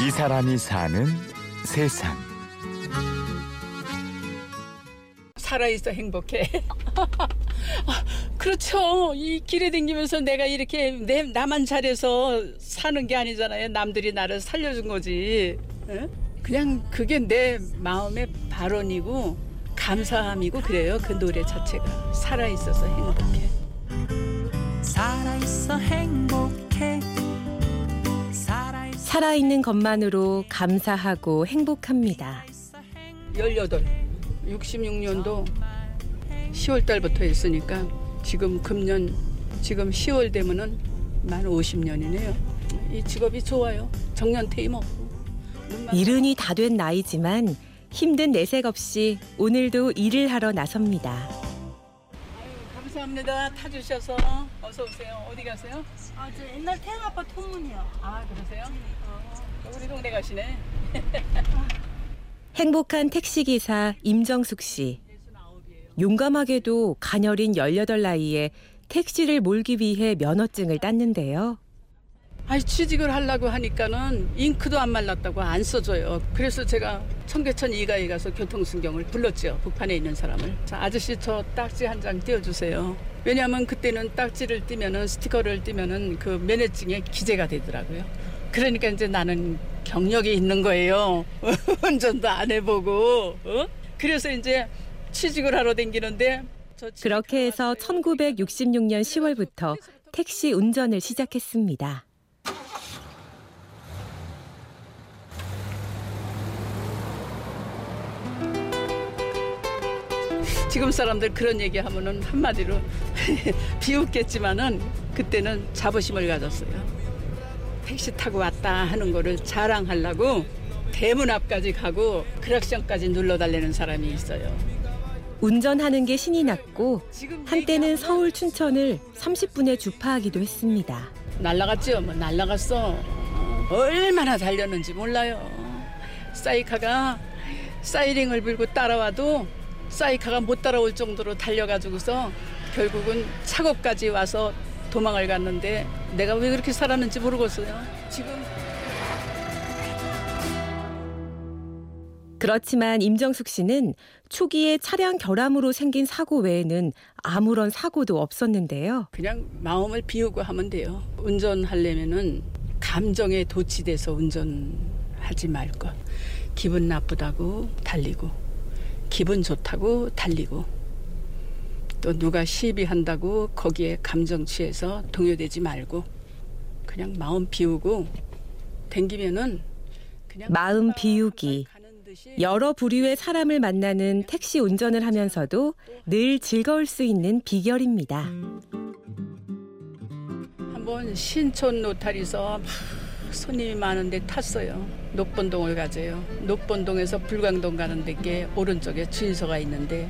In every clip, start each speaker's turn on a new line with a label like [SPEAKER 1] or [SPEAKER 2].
[SPEAKER 1] 이 사람이 사는 세상.
[SPEAKER 2] 살아있어 행복해. 아, 그렇죠. 이 길에 다니면서 내가 이렇게 내, 나만 잘해서 사는 게 아니잖아요. 남들이 나를 살려준 거지. 응? 그냥 그게 내 마음의 발언이고 감사함이고 그래요. 그 노래 자체가 살아있어서 행복해.
[SPEAKER 3] 살아있어 행복해
[SPEAKER 4] 살아있는 것만으로 감사하고 행복합니다.
[SPEAKER 2] 18, 66년도 10월 달부터 했으니까 지금 금년 지금 10월 되면은 만 50년이네요. 이 직업이 좋아요. 정년 퇴임 없고.
[SPEAKER 4] 이른이 다 된 나이지만 힘든 내색 없이 오늘도 일을 하러 나섭니다.
[SPEAKER 2] 감사합니다. 타주셔서 어서 오세요. 어디 가세요?
[SPEAKER 5] 아, 저 옛날 태양 아빠 통문이요.
[SPEAKER 2] 아 그러세요? 어, 우리 동네 가시네.
[SPEAKER 4] 행복한 택시기사 임정숙 씨. 용감하게도 가녀린 18 나이에 택시를 몰기 위해 면허증을 땄는데요.
[SPEAKER 2] 아이 취직을 하려고 하니까는 잉크도 안 말랐다고 안 써줘요. 그래서 제가 청계천 이가에 가서 교통순경을 불렀죠. 북한에 있는 사람을. 자, 아저씨 저 딱지 한 장 띄워주세요. 왜냐하면 그때는 딱지를 띄면은 스티커를 띄면은 그 면허증에 기재가 되더라고요. 그러니까 이제 나는 경력이 있는 거예요. 운전도 안 해보고. 어? 그래서 이제 취직을 하러 댕기는데
[SPEAKER 4] 그렇게 해서
[SPEAKER 2] 왔어요.
[SPEAKER 4] 1966년 10월부터 택시 운전을 시작했습니다.
[SPEAKER 2] 지금 사람들 그런 얘기 하면은 한마디로 비웃겠지만은 그때는 자부심을 가졌어요. 택시 타고 왔다 하는 거를 자랑하려고 대문 앞까지 가고 크락션까지 눌러달래는 사람이 있어요.
[SPEAKER 4] 운전하는 게 신이 났고 한때는 서울 춘천을 30분에 주파하기도 했습니다.
[SPEAKER 2] 날라갔죠. 뭐 날라갔어. 어, 얼마나 달렸는지 몰라요. 사이카가 사이링을 불고 따라와도 사이카가 못 따라올 정도로 달려가지고서 결국은 차고까지 와서 도망을 갔는데 내가 왜 그렇게 살았는지 모르겠어요. 지금
[SPEAKER 4] 그렇지만 임정숙 씨는 초기에 차량 결함으로 생긴 사고 외에는 아무런 사고도 없었는데요.
[SPEAKER 2] 그냥 마음을 비우고 하면 돼요. 운전하려면은 감정에 도취돼서 운전하지 말 것. 기분 나쁘다고 달리고, 기분 좋다고 달리고, 또 누가 시비한다고 거기에 감정 취해서 동요되지 말고, 그냥 마음 비우고 댕기면은 그냥
[SPEAKER 4] 마음 비우기. 여러 부류의 사람을 만나는 택시 운전을 하면서도 늘 즐거울 수 있는 비결입니다.
[SPEAKER 2] 한번 신촌 막 손님이 많은데 탔어요. 녹본동을 가재요. 녹본동에서 불광동 가는 데께 오른쪽에 주인소가 있는데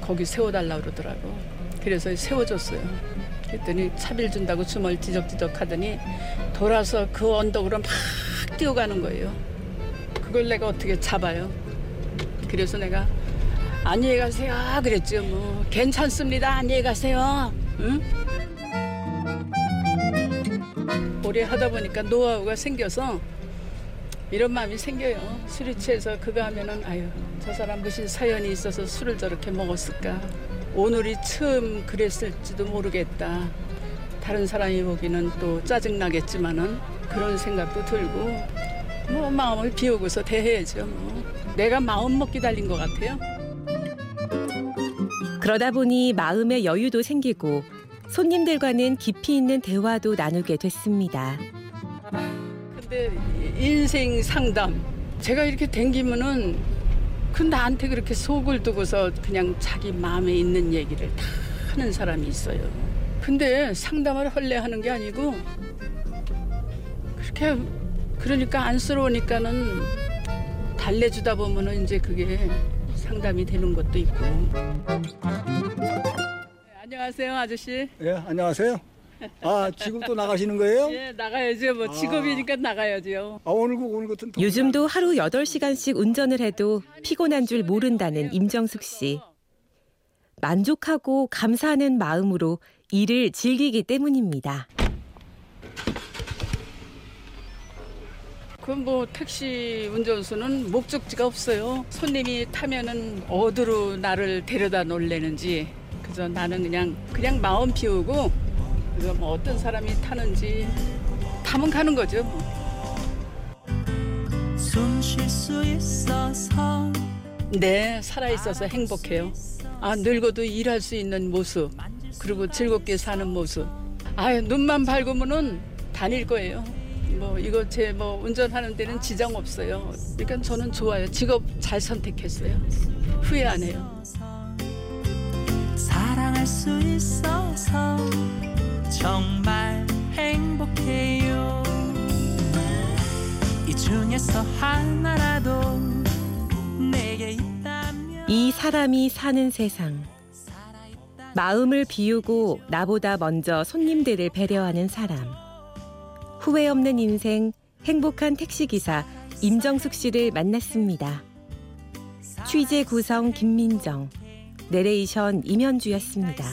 [SPEAKER 2] 거기 세워달라 그러더라고. 그래서 세워줬어요. 그랬더니 차비를 준다고 주먹을 뒤적뒤적 하더니 돌아서 그 언덕으로 막 뛰어가는 거예요. 그걸 내가 어떻게 잡아요? 그래서 내가 안녕히 가세요 그랬죠. 뭐 괜찮습니다. 안녕히 가세요. 응? 오래 하다 보니까 노하우가 생겨서 이런 마음이 생겨요. 술이 취해서 그거 하면은 아유 저 사람 무슨 사연이 있어서 술을 저렇게 먹었을까. 오늘이 처음 그랬을지도 모르겠다. 다른 사람이 보기는 또 짜증 나겠지만은 그런 생각도 들고 뭐 마음을 비우고서 대해야죠. 뭐 내가 마음 먹기 달린 것 같아요.
[SPEAKER 4] 그러다 보니 마음의 여유도 생기고 손님들과는 깊이 있는 대화도 나누게 됐습니다.
[SPEAKER 2] 근데 인생 상담 제가 이렇게 댕기면은 그 나한테 그렇게 속을 두고서 그냥 자기 마음에 있는 얘기를 다 하는 사람이 있어요. 근데 상담을 할래 하는 게 아니고 그렇게 그러니까 안쓰러우니까는 달래주다 보면은 이제 그게 상담이 되는 것도 있고. 네, 안녕하세요, 아저씨.
[SPEAKER 6] 예, 안녕하세요. 아, 지금 또 나가시는 거예요?
[SPEAKER 2] 예, 나가야죠. 뭐 직업이니까 나가야죠.
[SPEAKER 6] 아, 오늘 그 오늘 같은 토요일
[SPEAKER 4] 요즘도 하루 8시간씩 운전을 해도 피곤한 줄 모른다는 임정숙 씨. 만족하고 감사하는 마음으로 일을 즐기기 때문입니다.
[SPEAKER 2] 그뭐 택시 운전수는 목적지가 없어요. 손님이 타면은 어디로 나를 데려다 놓으려는지. 그래서 나는 그냥 그냥 마음 비우고 그래서 뭐 어떤 사람이 타는지 타면 가는 거죠. 뭐. 네, 살아 있어서 행복해요. 아, 늙어도 일할 수 있는 모습, 그리고 즐겁게 사는 모습. 아, 눈만 밝으면은 다닐 거예요. 뭐 이거 제 뭐 운전하는 데는 지장 없어요. 그러니까 저는 좋아요. 직업 잘 선택했어요. 후회 안 해요.
[SPEAKER 3] 사랑할 수
[SPEAKER 4] 이 사람이 사는 세상. 마음을 비우고 나보다 먼저 손님들을 배려하는 사람. 후회 없는 인생 행복한 택시기사 임정숙 씨를 만났습니다. 취재 구성 김민정, 내레이션 임현주였습니다.